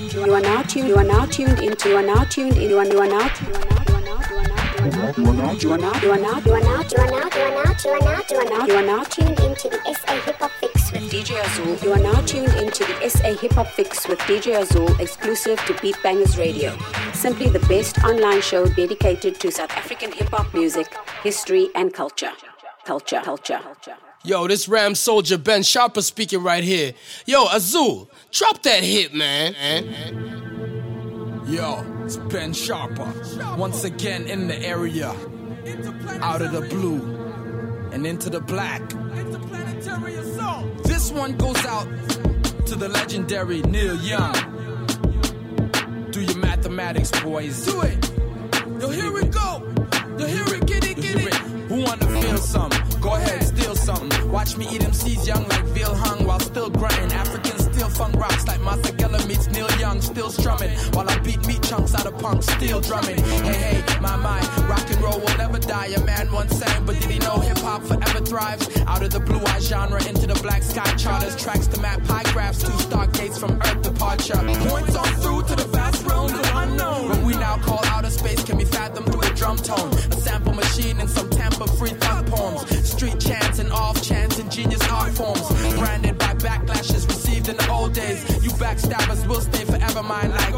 You are now tuned. You are now tuned into. You are now tuned in. You are, you are now. You are now. You are now. You are now. You are now. You are now. You are now. You are now. You are now. Tuned into the SA Hip Hop Fix with DJ Azul. You are now tuned into the SA Hip Hop Fix with DJ Azul, exclusive to Beat Bangers Radio. Simply the best online show dedicated to South African hip hop music, history, and culture. Culture. Culture. Culture. Yo, this Ram Soldier Ben Sharpa speaking right here. Yo, Azul, drop that hit, man. Yo, it's Ben Sharpa. Once again in the area. Out of the blue and into the black. This one goes out to the legendary Neil Young. Do your mathematics, boys. Do it. Yo, here we go. Yo, here we get it, get it. Who wanna feel something? Go ahead, steal something. Watch me eat MCs young like Bill Hung while still grunting. Africans still funk rocks like Martha Geller meets Neil Young, still strumming. While I beat meat chunks out of punk, still drumming. Hey, hey, my mind, rock and roll will never die. A man once sang, but did he know hip hop forever thrives? Out of the blue eye genre into the black sky charters, tracks to map pie graphs, two stargates from Earth departure. Points on through to the vast realms of unknown. What we now call outer space can be fathomed through a drum tone, a sample machine, and some will stay forever mine like.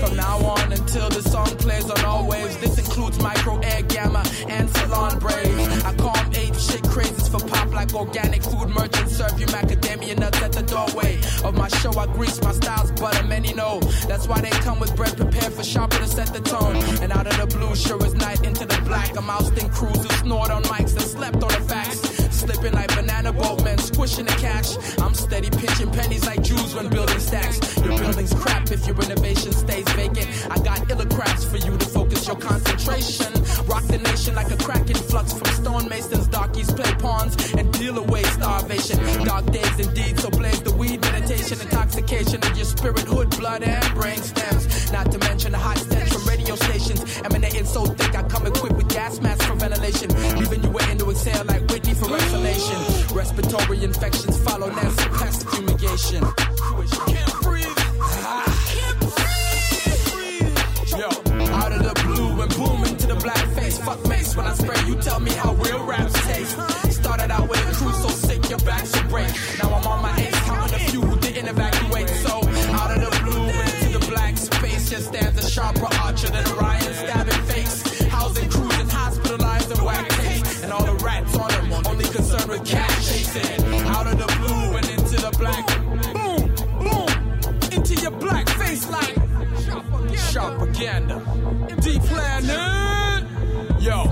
From now on until the song plays on all waves. This includes micro air gamma and salon braids. I call 'em ape shit crazes for pop like organic food merchants. Serve you macadamia nuts at the doorway of my show. I grease my styles, butter. Many know that's why they come with bread prepared for Sharpa to set the tone. And out of the blue, sure as night into the black. I'm ousting crews who snored on mics and slept on the facts. The cash. I'm steady pitching pennies like Jews when building stacks. Your building's crap if your renovation stays vacant. I got iller crafts for you to focus your concentration. Rock the nation like a crack influx from stonemasons, darkies, play pawns, and deal away starvation. Dark days indeed, so blaze the weed, meditation, intoxication of your spirit, hood, blood, and brain stems. Not to mention the hot stench from radio stations emanating so thick I come equipped with gas masks for ventilation, leaving you waiting to exhale like Whitney for exhalation. Respiratory infections follow Nancy pest fumigation. Can't breathe. Yo, out of the blue and boom into the black face. Fuck mace when I spray. You tell me how real raps taste. Started out with a crew so sick your back should break. Now I'm Deep planet. Yo.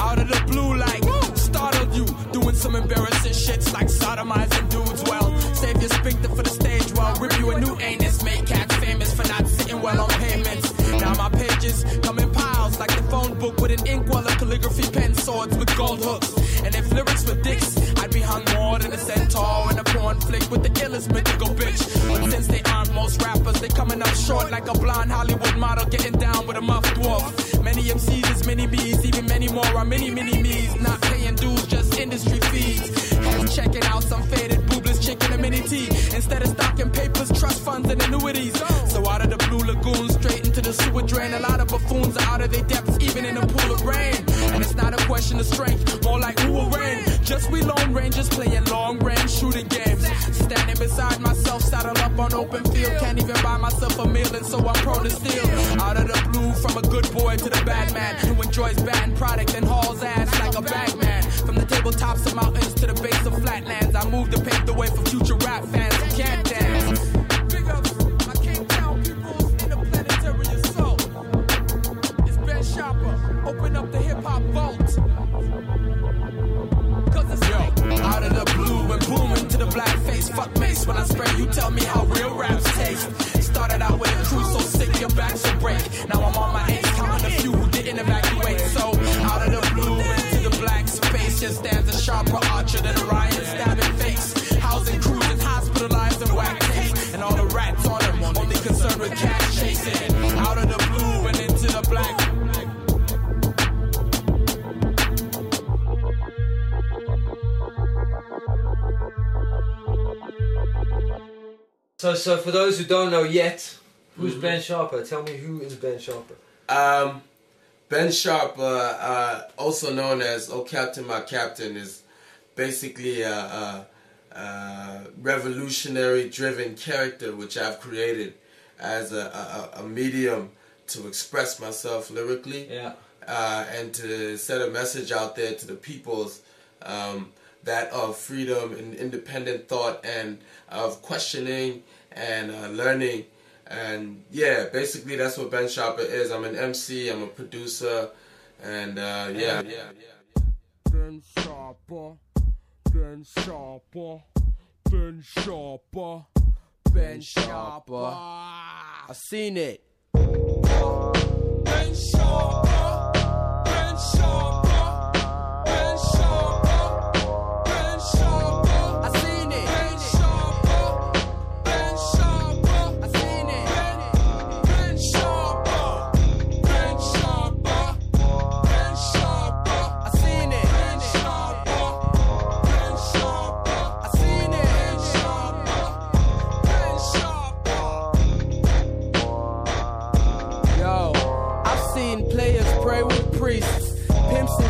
Out of the blue like startled you. Doing some embarrassing shits like sodomizing dudes. Well, save your sphincter for the stage. Well, rip you a new anus. Make cats famous for not sitting well on payments. Now my pages come in piles like the phone book with an inkwell of calligraphy pen swords with gold hooks. And if lyrics were dicks, I'd be hung more than a centaur in a porn flick with the illest mythical bitch. But since they aren't most rappers, they coming up short like a blonde Hollywood model getting down with a muff dwarf. Many MCs mini B's, even many more are mini mini me's. Not paying dues, just industry fees. Heads checking out some faded boobless chicken and mini tea. Instead of stocking papers, trust funds and annuities. So out of the blue lagoon, straight into the sewer drain. A lot of buffoons are out of their depths, even in a pool of rain. And it's not a question of strength, more like who will reign. Just we lone rangers playing long range shooting games. Standing beside myself, saddle up on open field. Can't even buy myself a meal, and so I'm prone to steal. To the bad man who enjoys bad product and hauls ass like a bagman. From the tabletops of mountains to the base of flatlands, I move to pave the way for future rap fans who can't dance. Open up the hip hop vault. Into the black face. Fuck mace when I spray. You tell me how real raps taste. Started out with a crew so sick your back should break. Now I'm on my ace counting a few who didn't evacuate. So So, so for those who don't know yet, who's Mm-hmm. Ben Sharpa? Tell me who is Ben Sharpa. Um, ben Sharp, uh, uh, also known as Oh Captain, My Captain, is basically a, a, a revolutionary-driven character which I've created as a, a, a medium to express myself lyrically Yeah. uh, and to set a message out there to the peoples um, that of freedom and independent thought and of questioning and uh, learning. And yeah, basically that's what Ben Sharpa is. I'm an MC, I'm a producer, and uh, yeah, yeah, yeah. Ben Sharpa, Ben Sharpa, Ben Sharpa, Ben Sharpa. I seen it.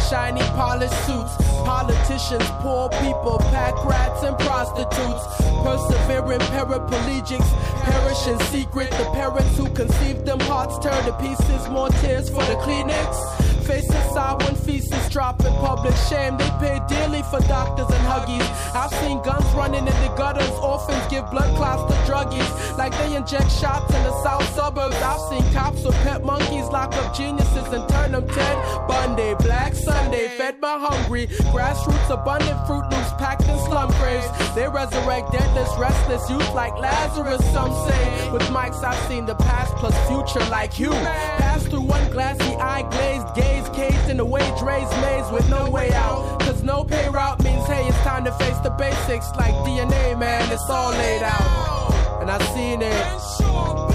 Shiny polished suits. Politicians, poor people, pack rats and prostitutes. Persevering paraplegics, perish in secret. The parents who conceived them hearts turn to pieces. More tears for the Kleenex. Faces sour when feces drop in public shame. They pay dearly for doctors and huggies. I've seen guns running in the gutters. Orphans give blood clots to druggies. Like they inject shots in the south suburbs. I've seen cops with pet monkeys lock up geniuses and turn them Ted Bundy. Black Sunday, fed my hungry. Grassroots abundant fruit loops packed in slum graves. They resurrect deadless, restless youth like Lazarus, some say. With mics, I've seen the past plus future like you. Pass through one glassy eye glazed gaze, caged in a wage raised maze with no way out. Cause no pay route means, hey, it's time to face the basics like DNA, man. It's all laid out. And I've seen it.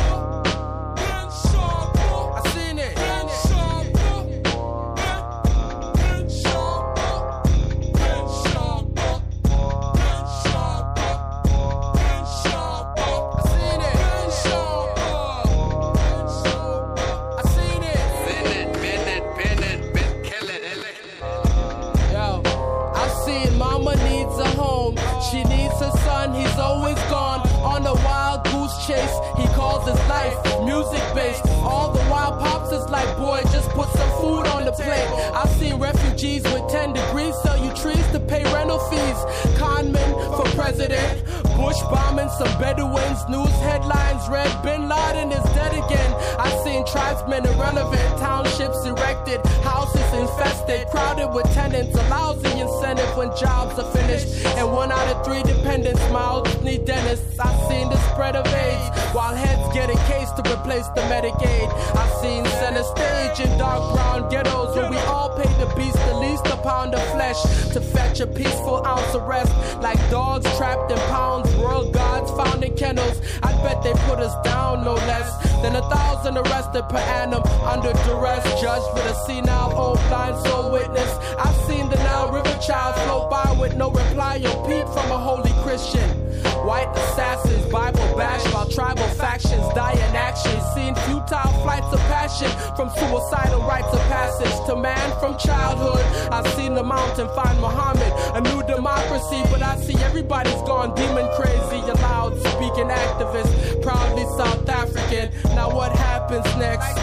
Chase, he calls his life music based. All the while, Pops is like, boy, just put some food on the plate. I've seen refugees with 10 degrees sell you trees to pay rental fees. Conmen for president. Bush bombing some Bedouins. News headlines read Bin Laden is dead again. I've seen tribesmen irrelevant. Townships erected. Houses infested. Crowded with tenants. A lousy incentive when jobs are finished. And one out of three dependents mouths need dentists. I've seen the spread of AIDS. While heads get a case to replace the Medicaid. I've seen center stage in dark brown ghettos where we all pay the beast the least a pound of flesh to fetch a peaceful ounce of rest. Like dogs trapped in pounds, world gods found in kennels. I bet they put us down no less than a thousand arrested per annum under duress. Judged with a senile old blind soul witness. I've seen the Nile River child float by with no reply. or peep from a holy Christian. White assassins, Bible bash while tribal factions die in action. Seen futile flights of passion from suicidal rites of passage to man from childhood. I've seen the mountain find Muhammad, a new democracy, but I see everybody's gone demon crazy. A loud speaking activist, proudly South African. Now what happens next?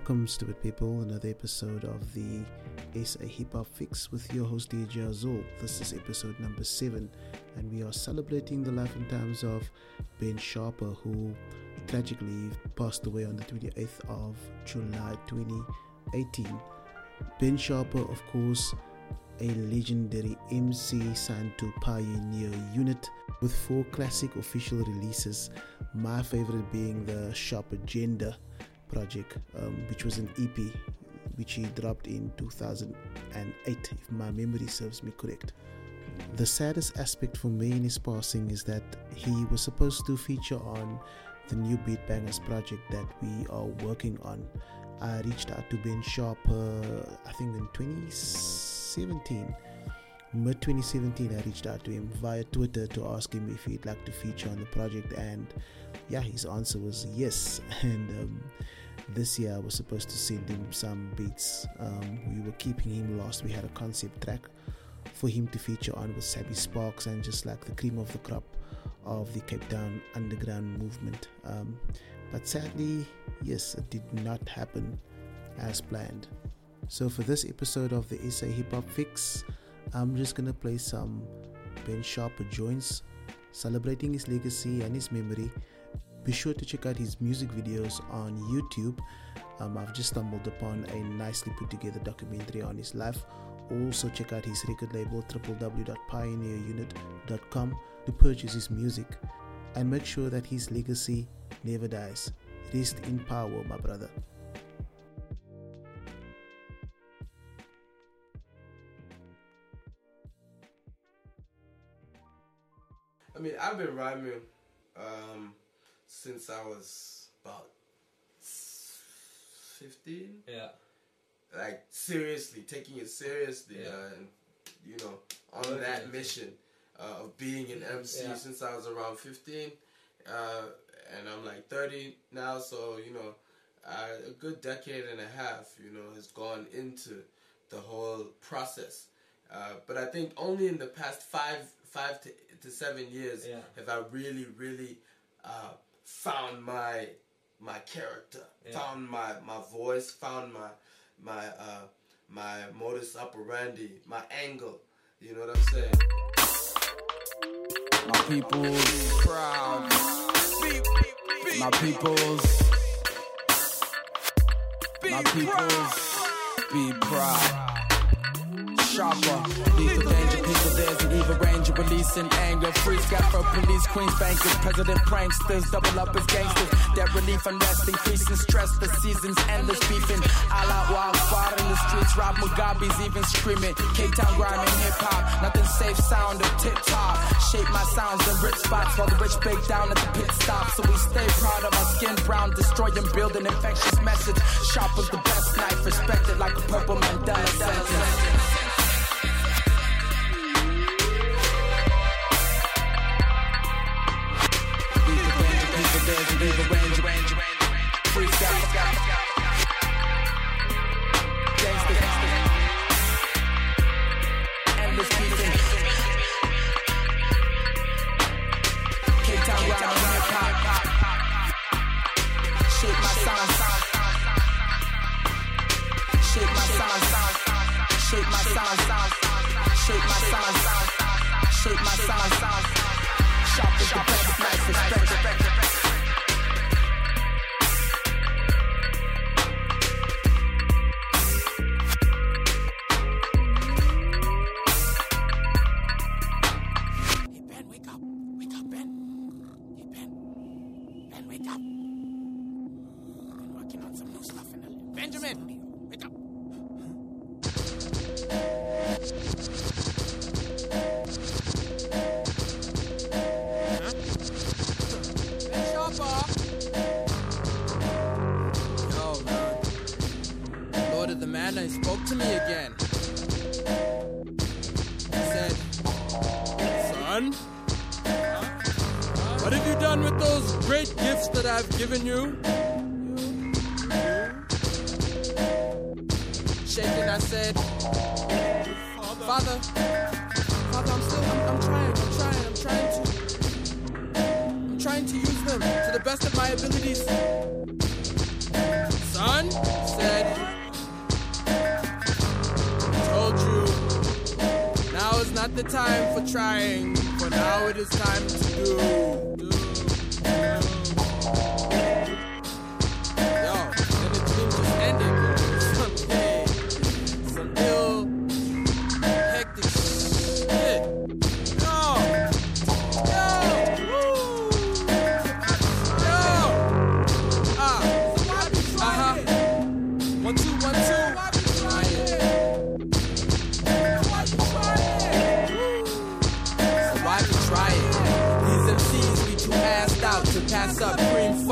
Welcome, stupid people, another episode of the SA Hip Hop Fix with your host DJ Azul. This is episode number seven, and we are celebrating the life and times of Ben Sharpa, who tragically passed away on the 28th of July 2018. Ben Sharpa, of course, a legendary MC signed to Pioneer Unit with four classic official releases. My favorite being the Sharp Agenda project, um, which was an EP which he dropped in 2008, if my memory serves me correct. The saddest aspect for me in his passing is that he was supposed to feature on the new Beat Bangers project that we are working on. I reached out to Ben Sharpa, I think in 2017. Mid 2017, I reached out to him via Twitter to ask him if he'd like to feature on the project, and yeah, his answer was yes. And um, this year, I was supposed to send him some beats. Um, we were keeping him lost. We had a concept track for him to feature on with Sabi Sparks and just like the cream of the crop of the Cape Town underground movement. Um, but sadly, yes, it did not happen as planned. So, for this episode of the SA Hip Hop Fix, I'm just gonna play some Ben Sharpa joints celebrating his legacy and his memory. Be sure to check out his music videos on YouTube. Um, I've just stumbled upon a nicely put together documentary on his life. Also, check out his record label www.pioneerunit.com to purchase his music and make sure that his legacy never dies. Rest in power, my brother. I mean, I've been rhyming um, since I was about 15. Yeah. Like, seriously, taking it seriously. Yeah. Uh, and, you know, on that mission uh, of being an MC Yeah. since I was around 15. Uh, and I'm like 30 now, so, you know, uh, a good decade and a half, you know, has gone into the whole process. Uh, but I think only in the past five, five to, to seven years Yeah. have I really, really uh, found my my character, Yeah. found my, my voice, found my my uh, my modus operandi, my angle. You know what I'm saying? My people's proud. My people's. My people's be proud. Sharpa, lethal danger, people, there's an evil ranger releasing anger. Free scaffer, police, queens, bankers, president pranksters, double up as gangsters. That relief, unrest, increasing stress, the season's endless beefing. All out wildfire in the streets, Rob Mugabe's even screaming. K-Town grime and hip hop, nothing safe sound of tip top. Shape my sounds in rich spots while the rich bake down at the pit stop. So we stay proud of our skin brown, destroy and build an infectious message. Sharp as the best knife, respected like a purple Mandela sentence. Benjamin,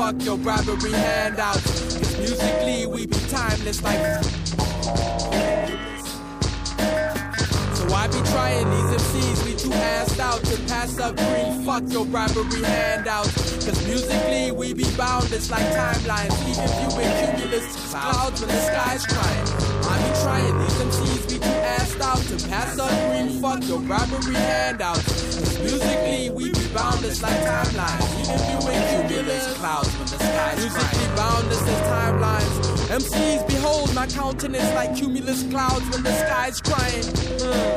fuck your bribery handouts. Cause musically we be timeless like. So I be trying these MCs, we too assed out to pass up green, fuck your bribery handouts. Cause musically we be boundless like timelines, even viewing cumulus clouds when the sky's crying. I be trying these MCs, we too assed out to pass up green, fuck your bribery handouts. Musically we be boundless like timelines, even viewing cumulus clouds when the sky's musically boundless as timelines. MCs behold my countenance like cumulus clouds when the sky's crying.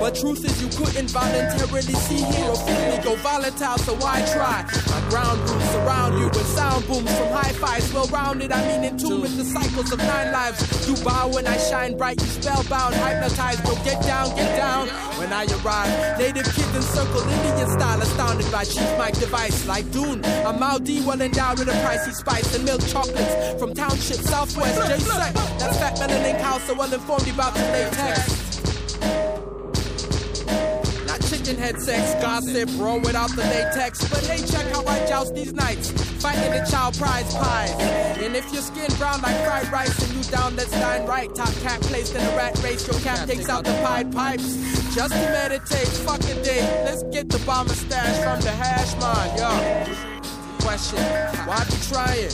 But truth is you couldn't voluntarily see here or feel me go volatile, so why try? My ground rules surround you with sound booms from hi-fis, well rounded. I mean in tune with the cycles of nine lives. You bow when I shine bright, you spellbound, hypnotized. Go get down, get down. When I arrive, native kids encircle Indian style, astounded by Chief Mike device like Dune. I'm Maudie, well endowed with a pricey spice and milk chocolates from township southwest. J Sec, that's fat melanin cow, so well informed about your latex. Not chicken head sex, gossip, roll without the latex. But hey, check how I joust these nights. Fighting the child prize pies. And if your skin brown like fried rice and you down, let's dine right. Top cat placed in a rat race, your cap takes out the pied pipes. Just to meditate, fuck a day. Let's get the bomber stash from the hash mine, yo question. Why be trying?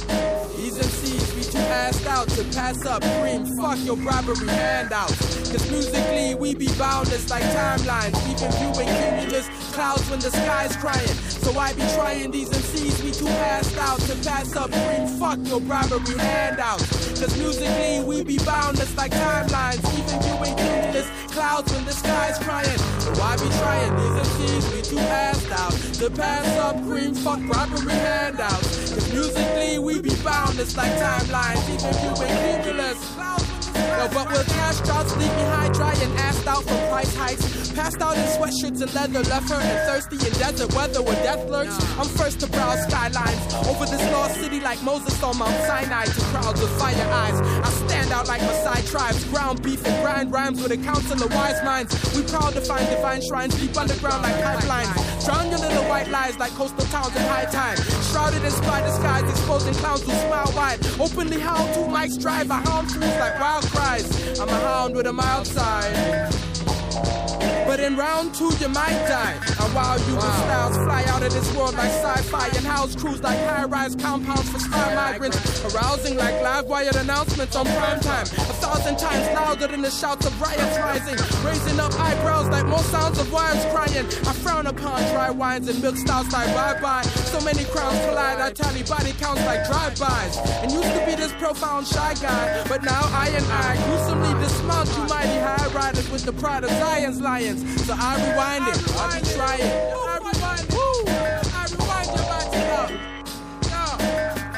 These MCs be too assed out to pass up cream. Fuck your bribery handouts. Cause musically we be boundless like timelines. Even viewing cumulus clouds when the sky's crying. So I be trying these MCs be too assed out to pass up cream. Fuck your bribery handouts. Cause musically we be boundless like timelines. Even you viewing cumulus clouds when the sky's crying. So I be trying these MCs be too assed out to pass up cream. Fuck bribery handouts. Cause musically we be boundless like timelines, even you viewing cumulus. Yo, but will cash leave me high, dry and assed out for price hikes? Passed out in sweatshirts and leather, left her and thirsty in desert weather where death lurks. I'm first to browse skylines over this lost city like Moses on Mount Sinai to crowds with fire eyes. I stand out like Maasai tribes, ground beef and grind rhymes with a council of wise minds. We proud to find divine shrines deep underground like pipelines. Drown your little white lies like coastal towns in high tide. Shrouded in spider skies, exposing clowns who smile wide. Openly hound two mics drive, I hound fools like wild cries. I'm a hound with a mild side. But in round two, you might die. And while you wow. styles fly out of this world like sci-fi and house crews like high-rise compounds for star migrants, arousing like live-wired announcements on prime time. A thousand times louder than the shouts of riots rising, raising up eyebrows like more sounds of wives crying. I frown upon dry wines and milk stouts like bye-bye. So many crowns collide, I tally body counts like drive-bys. And used to be this profound shy guy, but now I and I gruesomely dismount you mighty high riders with the pride of Zion's lions. So I rewind it, I be trying. I rewind it, I rewind your body up.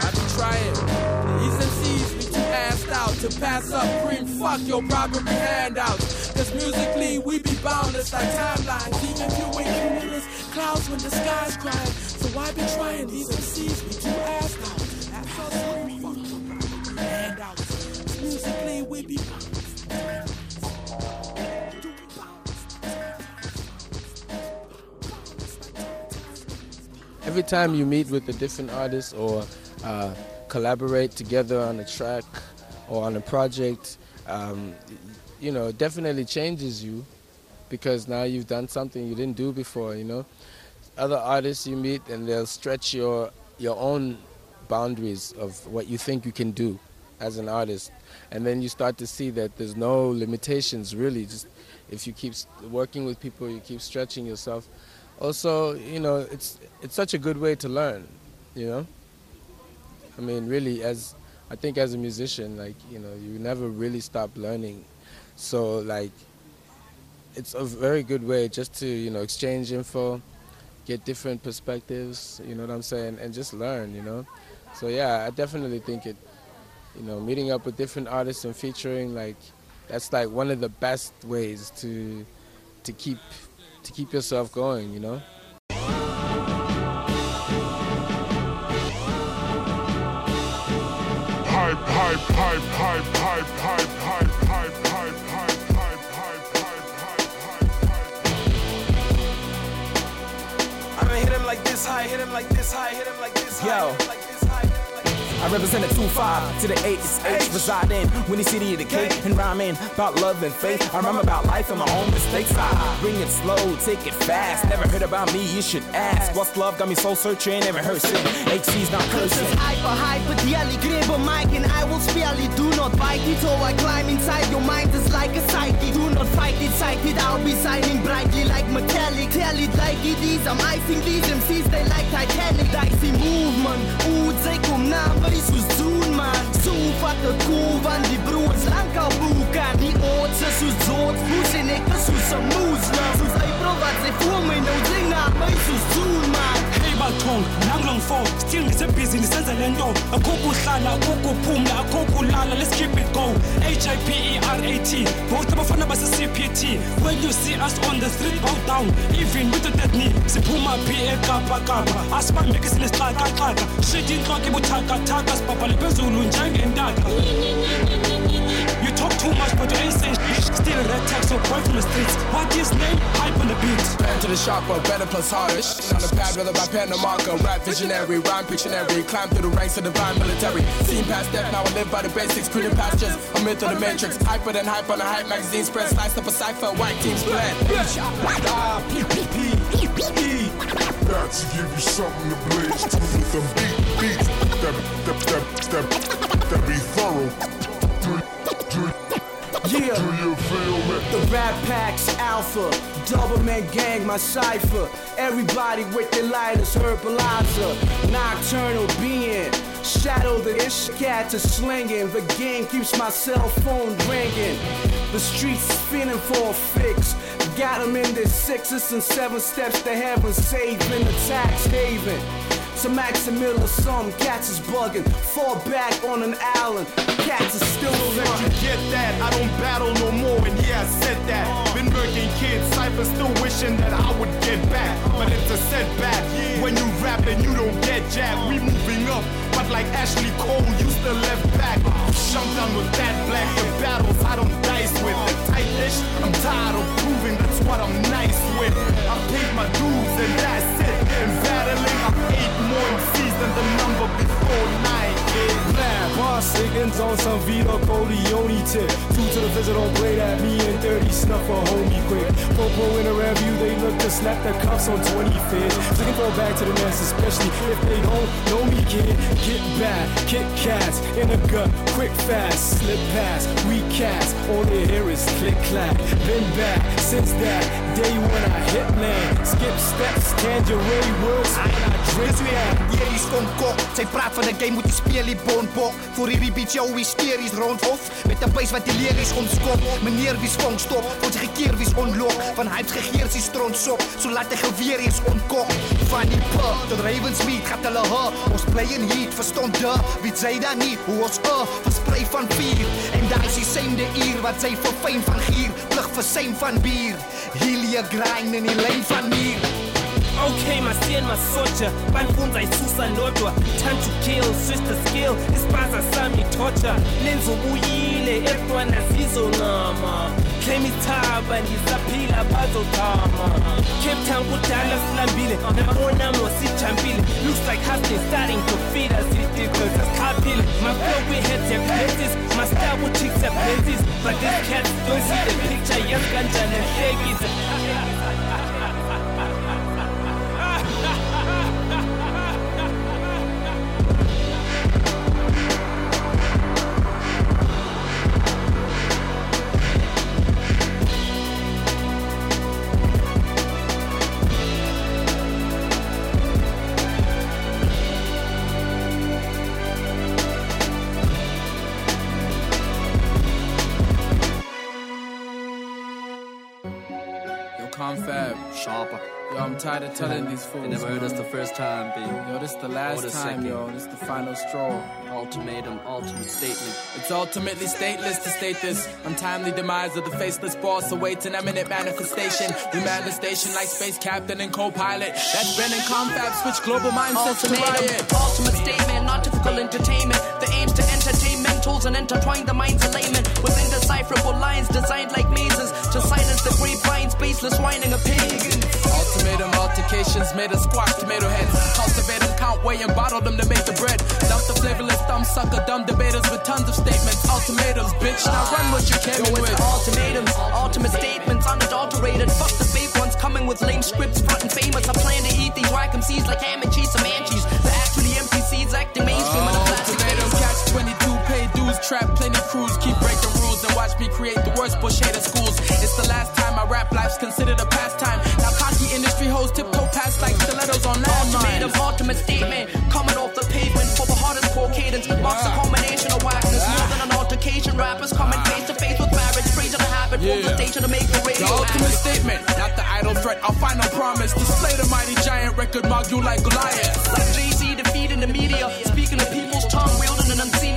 I be trying. These MCs be too assed out to pass up cream. Fuck your bribery handouts. Cause musically we be boundless like timelines. Even viewing cumulus clouds when the sky's crying. So I be trying. These MCs be too assed out. Pass up cream. Fuck your bribery handouts. Musically we be every time you meet with a different artist or uh, collaborate together on a track or on a project, um, you know, it definitely changes you because now you've done something you didn't do before, you know. Other artists you meet and they'll stretch your your own boundaries of what you think you can do as an artist. And then you start to see that there's no limitations really. Just if you keep working with people, you keep stretching yourself also, you know, it's it's such a good way to learn, you know. I mean, really, as I think as a musician, like you know, you never really stop learning. So like, it's a very good way just to you know exchange info, get different perspectives. You know what I'm saying, and just learn. You know. So yeah, I definitely think it. You know, meeting up with different artists and featuring like that's like one of the best ways to to keep to keep yourself going, you know? Hype, hype, hype, hype, hype, hype, hype, hype, hype, hype, hype, I done hit him like this high, hit him like this high, hit him like this high. Yo. I represent a 2-5 to the 8 is H. Reside in Winnie City of the Cape and rhyming about love and faith. I rhyme about life and my own mistakes. I bring it slow, take it fast. Never heard about me, you should ask. What's love got me soul searching and rehearsing. HC's not cursing. Hyper, hyper, daily, grab a mic and I will spell it. Do not bite it or I climb inside your mind is like a psyche. Do not fight it, sight it. I'll be shining brightly like metallic. Tell it like it is. I'm icing these MCs, they like Titanic. Dicey movement. Ooh, they come now, it's who's doen, man. So fucking cool, van die broers lang al boeken. Die oortse soos dood, moes en ek is soos 'n moes, man. Soos bro wat sy voor nou ding na my soos doen, man. Hey bathong nangilong four still ngisebhizi nisenza le nto. Akho kuhlala akho kuphumla akho kulala let's keep it go. H-i-p-e-r-a-t both abafana base-cpt when you see us on the street bow down. Even with the dead knee siphuma phi ekapakapa? Asibambeke sinesixakaxaka shit intloko ibuthakathaka sibhabhale phezulu njengentaka talk too much, but you ain't saying shit. Still red tag, so boy from the streets. What is name? Hype on the beat. Band to the chakra, better plus harder. Shit on the pad, whether by pen or marker. Rap visionary, rhyme pictionary. Climb through the ranks of divine military. Seen past death, now I live by the basics. Creating pastures, a myth of the matrix. Hyper than hype on the hype magazine spread. Slice up a cipher, white teams blend. Got to give you something to blaze to with them beat beats that that that that, that be thorough. Rap packs alpha, double man gang, my cipher. Everybody with their lighters, herbalizer, nocturnal being. Shadow the ish cat is slinging. The gang keeps my cell phone ringing. The streets spinning for a fix. Got 'em in their sixes and seven steps to heaven, saving the tax haven. Some Max Miller, some cats is bugging. Fall back on an island, cats is still Let you get that. I don't battle no more, and yeah, I said that. Been working kids, Cypher still wishing that I would get back. But it's a setback when you rap and you don't get jack. We moving up, but like Ashley Cole, you still left back. I'm done with that black. The battles I don't dice with. The tight dish, I'm tired of proving that's what I'm nice with. I paid my dues and that's it. And battling, I'm eight more MCs than the number before nine, kid. Blah, boss Higgins on some Vito Corleone tip. Two to the don't play that. Me and 30 snuff a homie quick. Popo in a review, they look to snap the cuffs on 25th. Looking for back to the nest, especially if they don't know me, kid. Get back, kick cats in the gut, quick fast, slip past, recast. All they hear is click clack. Been back since that day when I hit land. Skip steps, tangerine words? When I drink Dis weer that. hierdie stomkop Sy praat van 'n game moet jy speel die bonbok Voor hierdie beat jou hysteries rondhof Met 'n buis wat die lyrics omskop Meneer wie swong stop Word sy gekeer wie's onlok? Van hypes gegeer sy stront sop So laat hy geweer eens ontkok Van die pu tot Ravensmeet gaat hulle ha Ons bly in heat verstond de. Wie sê dan nie hoe ons uh versprei van En daar is die same uur wat sy verfyn van gier? Plig vir same van bier. Helia grind in die lyn van muur Okay, masien masoja banfunza isusa lodwa. Time to kill switch the skill. Ispaza sami torture. Lenza ubuyile eftwana sizoncama claim ithaba ngisaphila bazothama cape town kudala silambile. Nabonamo sijampile looks like hustle starting to feed us ridiculous asichaphile my flow we head their places. My style with chicks their places. But these cats don't see the picture. Yes kanjani hlekisa Yo, confab. Sharpa. Yo, I'm tired of telling these fools. They never heard us the first time, B. Yo, this the last the time, second. yo. This the final straw. Ultimatum, ultimate statement. It's ultimately stateless to state this. Untimely demise of the faceless boss awaits an eminent manifestation. We man the station like space captain and co-pilot. That's Ben and Confab switch global mindsets to Ultimatum, riot. ultimate statement, not typical entertainment. The aim's to entertain mentals and intertwine the minds of laymen with indecipherable lines designed like mazes to silence the grapevines. baseless whining of opinions. Ultimatum altercations made us squash tomato heads. Cultivate them, count, weigh, and bottle them to make the bread. Dump the flavorless thumb sucker, dumb debaters with tons of statements. Ultimatums, bitch. Now run what you came Yo, with. ultimatums, ultimate statements, unadulterated. Fuck the fake ones coming with lame scripts, front and famous. I plan to eat these whack MCs like ham and cheese, some manchies. They're actually NPCs acting mainstream in a classic Ultimatum, phase. catch 22, pay dues, trap plenty crews, keep breaking rules and watch me create the worst bush hater schools. It's the last time I rap, life's considered a pastime. Ultimatum, landmines. ultimate statement, coming off the pavement for the hardest core cadence. Marks a combination of whackness, more than an altercation. Rappers coming face to face with marriage, praise the habit, yeah. the station to make the radio. The ultimate statement, not the idle threat. I'll find no promise. Display the mighty giant record, mark you like Goliath. Like Jay-Z defeating the media, speaking the people's tongue, wielding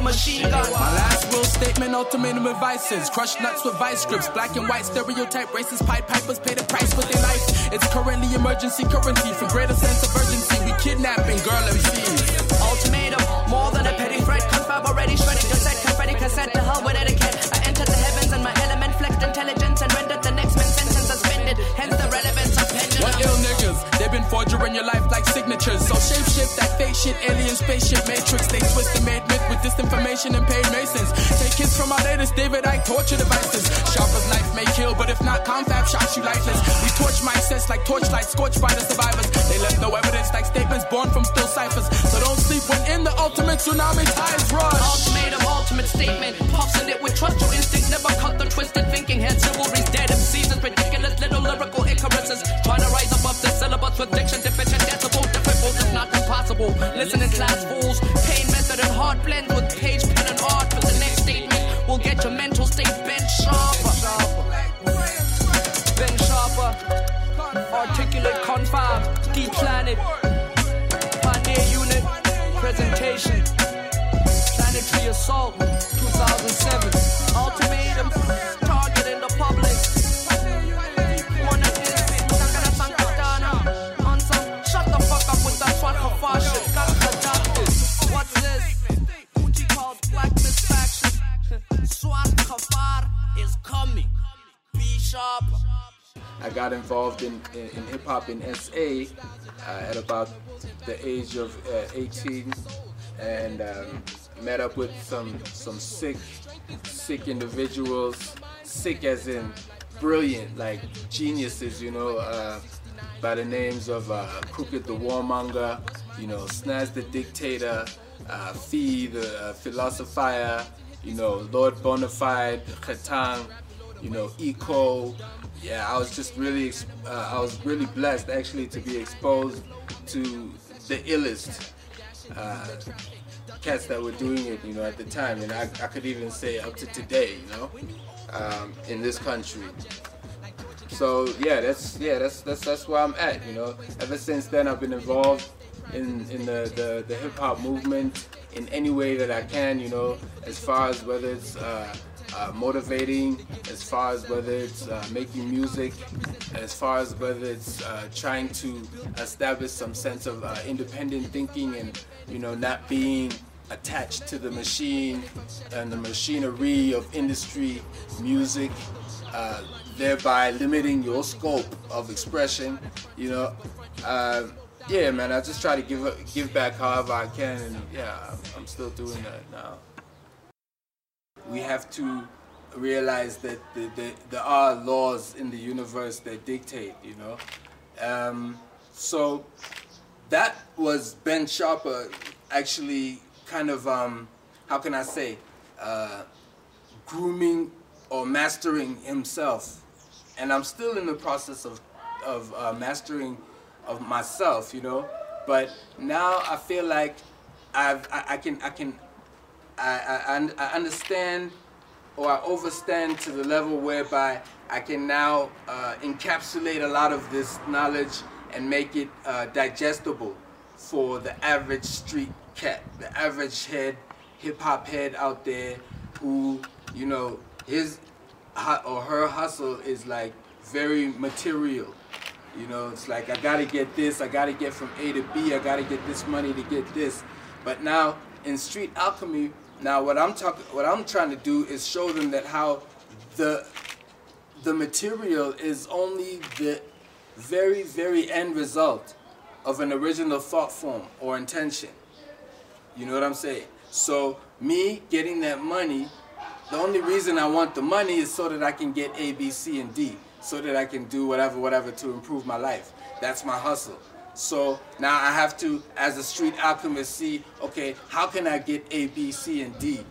machine gun. My last will statement, ultimatum advices. Crush nuts with vice grips. Black and white stereotype racist pied pipers pay the price with their life. It's currently emergency currency for greater sense of urgency. We kidnapping girl MCs. Ultimatum, more than a petty threat. Confab already shredded cassette, confetti cassette. To hell with etiquette. Been forging your life like signatures. So shape shift that fake shit, alien spaceship matrix. They twist and made myth with disinformation and paid masons. Take hits from our latest David Icke torture devices. Sharpa's knife may kill, but if not, confab shocks you lifeless. We torch my sets like torchlight, scorched by the survivors. They left no evidence like statements born from still ciphers. So don't sleep when in the ultimate tsunami tides rush. Ultimatum, ultimate statement. Puffs in it with trust your instinct. Never cut the twisted thinking. Head chivalry's dead. Is ridiculous. Little lyrical Icaruses. Trying to rise above the syllabus with diction deficient. Decibel difficult, if not impossible. Listen in class fools. Pain method and hard blend with page, pen, and art. For the next statement, we'll get your mental state bent sharper. Bent sharper. Articulate confab. Deep planet. In, in, in hip hop in SA uh, at about the age of uh, 18 and um, met up with some some sick sick individuals sick as in brilliant like geniuses you know uh, by the names of uh, Crooked the Warmonger you know Snaz the Dictator uh, Fee the uh, Philosophier you know Lord Bonafide Khatang you know, eco. Yeah, I was just really, uh, I was really blessed actually to be exposed to the illest uh, cats that were doing it, you know, at the time, and I, I could even say up to today, you know, um, in this country. So yeah, that's yeah, that's that's that's where I'm at, you know. Ever since then, I've been involved in in the the, the hip hop movement in any way that I can, you know, as far as whether it's uh, uh, motivating, as far as whether it's uh, making music, as far as whether it's uh, trying to establish some sense of uh, independent thinking and you know not being attached to the machine and the machinery of industry, music, uh, thereby limiting your scope of expression. You know, uh, yeah, man. I just try to give give back however I can, and yeah, I'm- I'm still doing that now we have to realize that the, the, there are laws in the universe that dictate, you know. Um, so that was Ben Sharpa actually kind of, um, how can I say, uh, grooming or mastering himself. And I'm still in the process of, of uh, mastering of myself, you know. But now I feel like I've, I, I can, I can, I, I, I understand or I overstand to the level whereby I can now uh, encapsulate a lot of this knowledge and make it uh, digestible for the average street cat, the average head, hip hop head out there who, you know, his or her hustle is like very material. You know, it's like I gotta get this, I gotta get from A to B, I gotta get this money to get this. But now in street alchemy, now what I'm talking, what I'm trying to do is show them that how the the material is only the very, very end result of an original thought form or intention. You know what I'm saying? So me getting that money, the only reason I want the money is so that I can get A, B, C, and D, so that I can do whatever, whatever to improve my life. That's my hustle. So now I have to, as a street alchemist, see, okay, how can I get A, B, C, and D?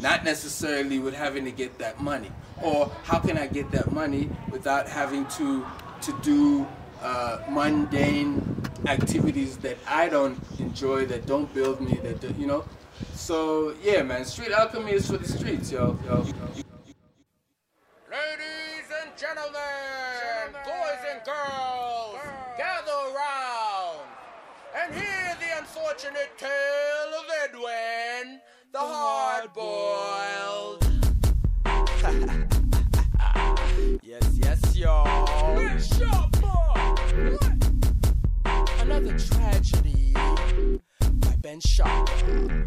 Not necessarily with having to get that money. Or how can I get that money without having to, to do uh, mundane activities that I don't enjoy, that don't build me, that, do- you know? So yeah, man, street alchemy is for the streets, yo. yo. Ladies and gentlemen, boys and girls, gather around and hear the unfortunate tale of Edwin, the hard boiled. yes, yes, y'all. Another tragedy by Ben Sharpa.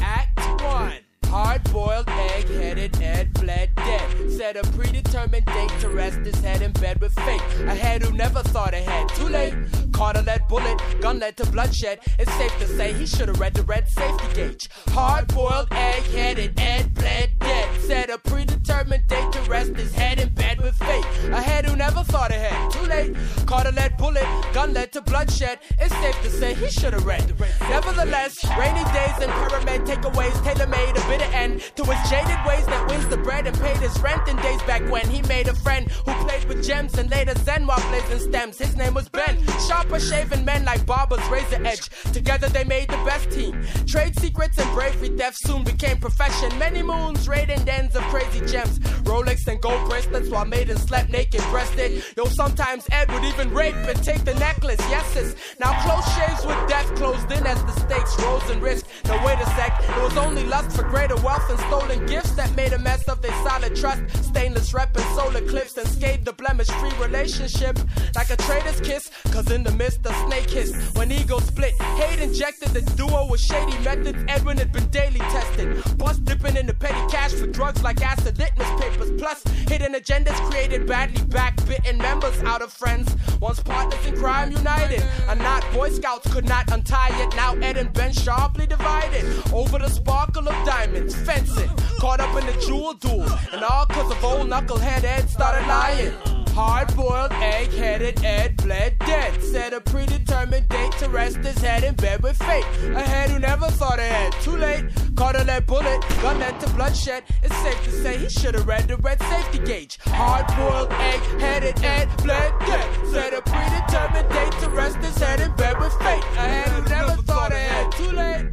Act 1. Hard boiled, egg headed Ed bled dead. Set a predetermined date to rest his head in bed with fate. A head who never thought ahead. Too late. Caught a lead bullet, gun led to bloodshed. It's safe to say he should have read the red safety gauge. Hard boiled, egg headed Ed bled dead. Set a predetermined date to rest his head in bed fate. A head who never thought ahead. Too late. Caught a lead bullet, gun led to bloodshed. It's safe to say he should have read. Nevertheless, rainy days and pyramid takeaways tailor made a bitter end to his jaded ways that wins the bread and paid his rent in days back when he made a friend who played with gems and later zen while blazing stems. His name was Ben. Sharper shaven men like barbers razor edge. Together they made the best team. Trade secrets and bravery theft soon became profession. Many moons raiding dens of crazy gems. Rolex and gold bracelets while maidens slept naked breasted. Yo, sometimes Ed would even rape and take the necklace. Yeses. now close shaves with death closed in as the stakes rose in risk. Now wait a sec, it was only lust for greater wealth and stolen gifts that made a mess of their solid trust. Stainless rep and solar clips and scathed the blemish free relationship. Like a traitor's kiss, cause in the midst of snake hiss, when ego split, hate injected the duo with shady methods. Edwin had been daily tested. Bust dipping into petty cash for drugs like acid litmus papers. Plus, hidden agendas created badly backbitten members out of friends. Once partners in crime united. A knot Boy Scouts could not untie it. Now Ed and Ben sharply divided over the sparkle of diamonds. Fencing, caught up in the jewel duel. And all cause of old knucklehead Ed started lying. Hard boiled, egg headed Ed bled dead. Set a predetermined date to rest his head in bed with fate. A head who never thought ahead. Too late, caught a lead bullet, gun led to bloodshed. It's safe to say he should have read the red safety gauge. Hard boiled, egg headed Ed bled dead. Set a predetermined date to rest his head in bed with fate. A head who never thought ahead. Too late.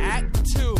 Act 2.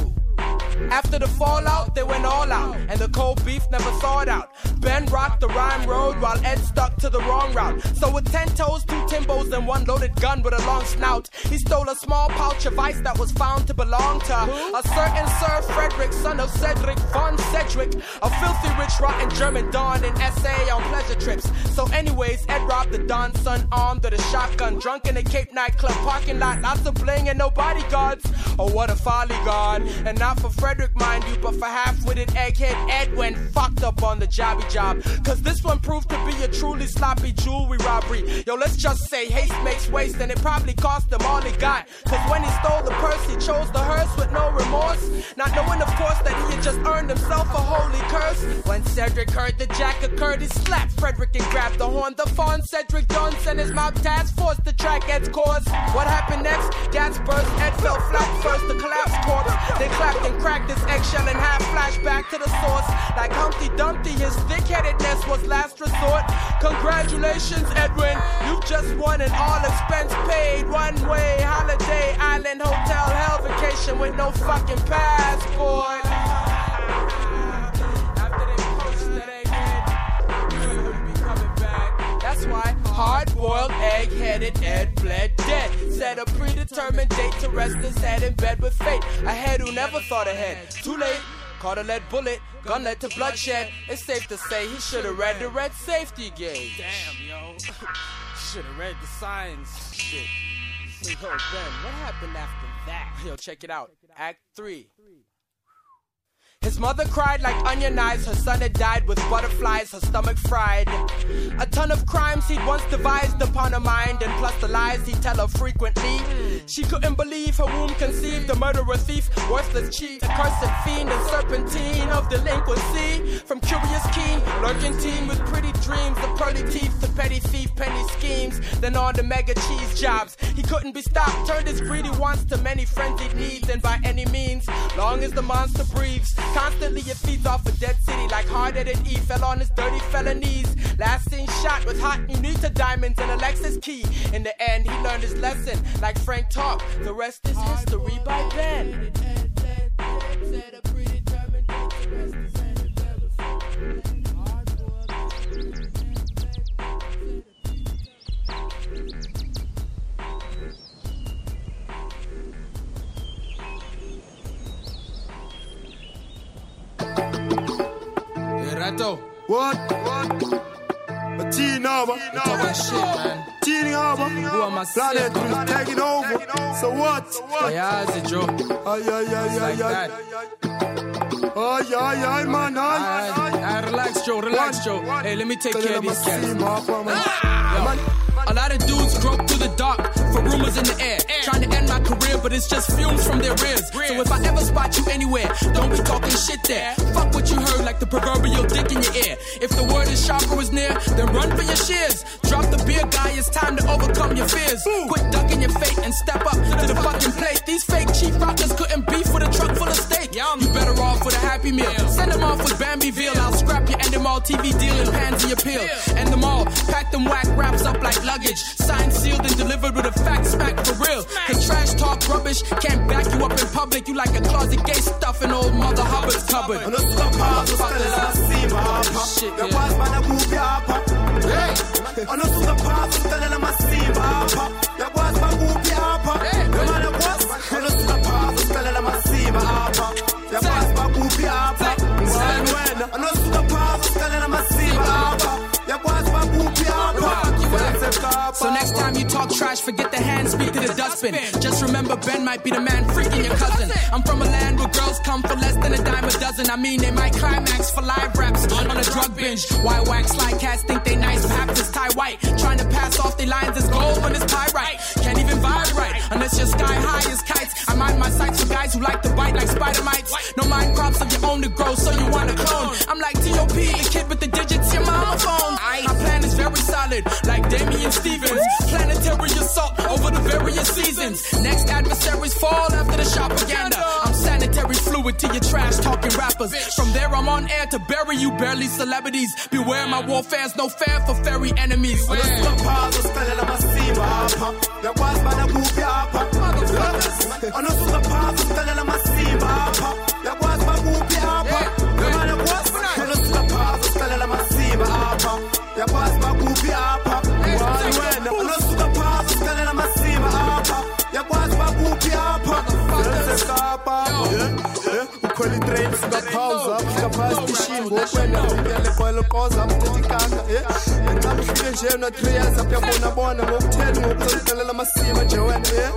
After the fallout, they went all out, and the cold beef never thawed out. Ben rocked the rhyme road while Ed stuck to the wrong route. So with ten toes, two timbos, and one loaded gun with a long snout, he stole a small pouch of ice that was found to belong to a certain Sir Frederick, son of Cedric von Cedric, a filthy rich rotten German don in SA on pleasure trips. So anyways, Ed robbed the Don's son armed with a shotgun, drunk in a Cape nightclub parking lot, lots of bling and no bodyguards. Oh, what a folly, God. And not for Frederick, mind you, but for half-witted egghead Ed went fucked up on the jobby job. Cause this one proved to be a truly sloppy jewelry robbery. Yo, let's just say haste makes waste, and it probably cost him all he got. Cause when he stole the purse, he chose the hearse with no remorse. Not knowing, of course, that he had just earned himself a holy curse. When Cedric heard the jack occurred, he slapped Frederick and grabbed the horn. The fawn Cedric sent his mob task force to track Ed's course. What happened next? Gas burst, Ed fell flat first, the collapsed corpse. They clapped and cracked his eggshell and half flashback to the source. Like Humpty Dumpty, his thick-headedness was last resort. Congratulations, Edwin. You've just won an all expense paid one way holiday island hotel hell vacation with no fucking passport. That's why hard boiled, egg headed Ed bled dead. Set a predetermined date to rest his head in bed with fate. A head who never thought ahead. Too late. Caught a lead bullet, gun led to bloodshed. It's safe to say he should have read the red safety gauge. Damn, yo. Should have read the signs. Shit. Yo, Ben, what happened after that? Yo, check it out. Act 3. His mother cried like onion eyes. Her son had died with butterflies, her stomach fried. A ton of crimes he'd once devised upon her mind, and plus the lies he'd tell her frequently. She couldn't believe her womb conceived a murderer, thief, worthless cheat, a cursed fiend, and serpentine of delinquency. From curious keen, lurking teen with pretty dreams, the pearly teeth to petty thief, penny schemes, then on to mega cheese jobs. He couldn't be stopped, turned his greedy wants to many frenzied needs, and by any means, long as the monster breathes, constantly it feeds off a dead city like hard-headed E fell on his dirty felonies. Last seen shot with hot UNITA diamonds and a Lexus key. In the end, he learned his lesson like Frank talk. The rest is history by Ben. Rato. What? What? A teen hour. Talking shit, man. Teen hour. Who am I Planet is taking over. So what? Yeah, is it Joe? Ay, ay, ay, like ay, that. ay. Ay, ay, ay, man, ay. Alright, alright, ah, relax, Joe, relax, Joe. Hey, let me take care of these cats. Yo, a ah! Lot of dudes grope through the dark for rumors in the air, trying to end my career, but it's just fumes from their rears. So if I ever spot you anywhere, don't be talking shit there. Fuck what you heard, like the proverbial dick in your ear. If the word is Sharpa is near, then run for your shears. Drop the beer, guy, it's time to overcome your fears. Quit ducking your fate and step up happy meal. Send them off with Bambieville. I'll scrap your Endemol TV deal and pansy appeal. Endemol, pack them whack wraps up like luggage. Signed, sealed, and delivered with a fact smack for real. Cause trash talk rubbish can't back you up in public. You like a closet gay stuff in old Mother Hubbard's cupboard. Shit, yeah. Yakwazibana kuphi apha anosuka phasi ucalela masimba So next time you talk trash, forget the hand, speak to the dustbin. Just remember Ben might be the man freaking your cousin. I'm from a land where girls come for less than a dime a dozen. I mean, they might climax for live raps on a drug binge. Why wax like cats think they nice, Baptist tie white. Trying to pass off their lines as gold when it's pyrite. Can't even vibe right unless you're sky high as kites. I mind my sights for guys who like to bite like spider mites. No mind crops of your own to grow, so you want to clone. Planetary assault over the various seasons. Next adversaries fall after the propaganda. I'm sanitary fluid to your trash talking rappers. From there, I'm on air to bury you, barely celebrities. Beware my warfare's no fair for fairy enemies. anosuka ukhwela itrain singapauza fika phasi tishini ngokwena ngiyaleqweleqoza mthetha ikaka nxa ufike nje years uyabonabona ngokutheni ngokuzocelela amasima nje wena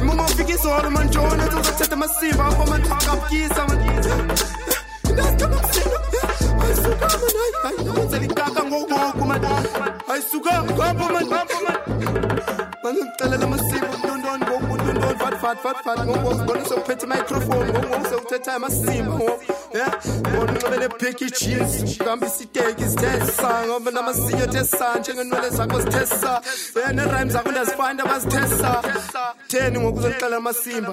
uma ufika izolo mantshona uzothetha amasimba apho mantukabukisa ayisukama ikaka ngoku man ayisuka ngapho man mangicelela amasiko mntondoni ngoku fat fat fat. Fat ngoku ngibona sewuphethe imicrophone ngoku ngoku sewuthetha amasimba ngoku ya ngibona unxibele bheki jeans ngihamba isiteki zithe sa ngoba namazinyo ethe sa njengenwele zakho zithe sa ya nerime zakho ndazifanda bazithe sa theni ngoku uzondixelela amasimba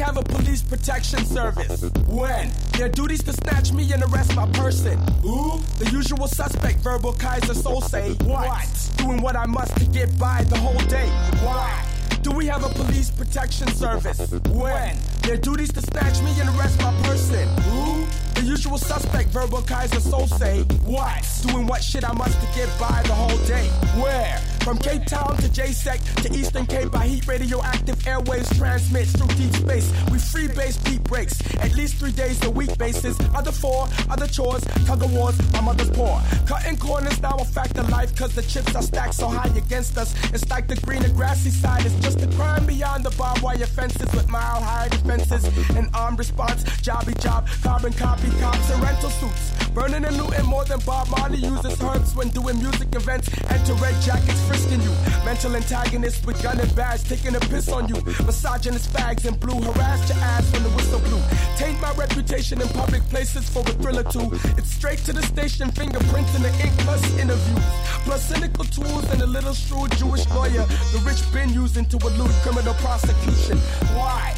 have a police protection service? When? Their duties to snatch me and arrest my person. Who? The usual suspect, verbal Keyser Söze. What? Doing what I must to get by the whole day. Why? Do we have a police protection service? When? Their duties to snatch me and arrest my person. Who? The usual suspect, verbal Keyser Söze. What? Doing what shit I must to get by the whole day. Where? From Cape Town to JSEC to Eastern Cape, by heat radioactive airwaves transmits through deep space. We free base beat breaks, at least three days a week basis. Other four, other chores, tug of wars, my mother's poor. Cutting corners now a fact of life, cause the chips are stacked so high against us. It's like the green and grassy side is just a crime beyond the barbed wire fences with mile high defenses and armed response. Jobby job, carbon copy cops and rental suits. Burning and looting more than Bob Marley uses herbs when doing music events. Enter red jackets frisking you. Mental antagonists with gun and badge taking a piss on you. Misogynist fags in blue harass your ass when the whistle blew. Taint my reputation in public places for a thrill or two. It's straight to the station, fingerprints in the ink plus interviews. Plus cynical tools and a little shrewd Jewish lawyer the rich been using to elude criminal prosecution. Why?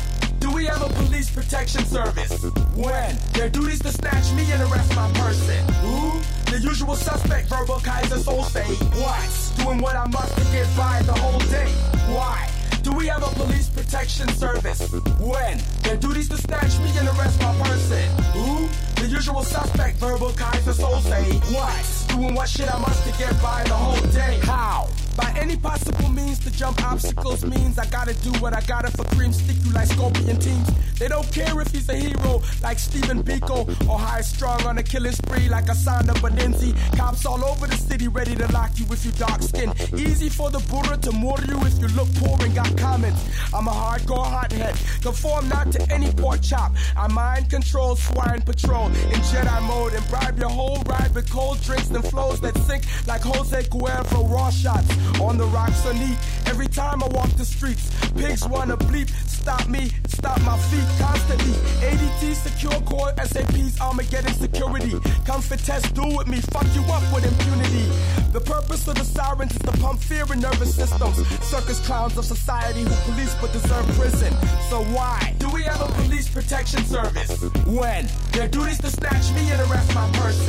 We have a police protection service? When? Their duties to snatch me and arrest my person. Who? The usual suspect, verbal Keyser Söze. What? Doing what I must to get by the whole day. Why? Do we have a police protection service? When? Their duties to snatch me and arrest my person. Who? The usual suspect, verbal Keyser Söze. What? Doing what shit I must to get by the whole day. How? By any possible means to jump obstacles means I gotta do what I gotta for cream stick you like scorpion teams. They don't care if he's a hero like Stephen Biko or high strung on a killing spree like Asanda Benenzi. Cops all over the city ready to lock you if you dark skin. Easy for the Buddha to murder you if you look poor and got comments. I'm a hardcore hothead, conform not to any pork chop. I mind control swine patrol in Jedi mode and bribe your whole ride with cold drinks and flows that sink like Jose Cuervo raw shots on the rocks or knee. Every time I walk the streets, pigs wanna bleep. Stop me, stop my feet constantly. ADT secure core, SAP's Armageddon security. Come for test, do with me, fuck you up with impunity. The purpose of the sirens is to pump fear in nervous systems. Circus clowns of society who police but deserve prison. So why do we have a police protection service? When their duties to snatch me and arrest my person.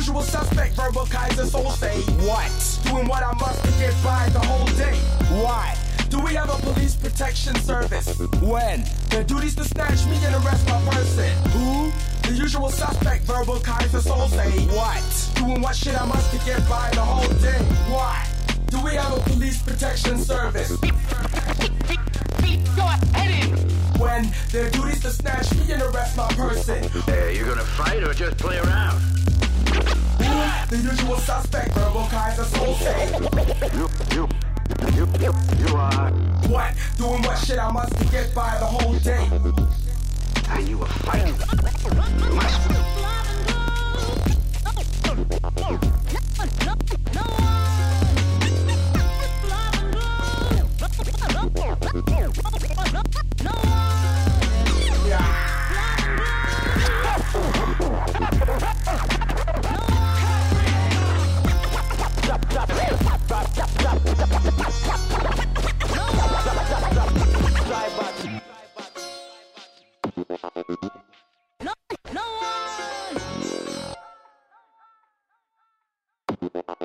Who? The usual suspect, verbal Keyser Söze. What? Doing what I must to get by the whole day. Why? Do we have a police protection service? When? Their duties to snatch me and arrest my person. Who? The usual suspect, verbal Keyser Söze. What? Doing what shit I must to get by the whole day. Why? Do we have a police protection service? When their duties to snatch me and arrest my person. Hey, you gonna fight or just play around? The usual suspect, verbal Keyser Söze. You, you, you, you, you are. What? Doing what shit I must get by the whole day. Are you a fighter? No no one.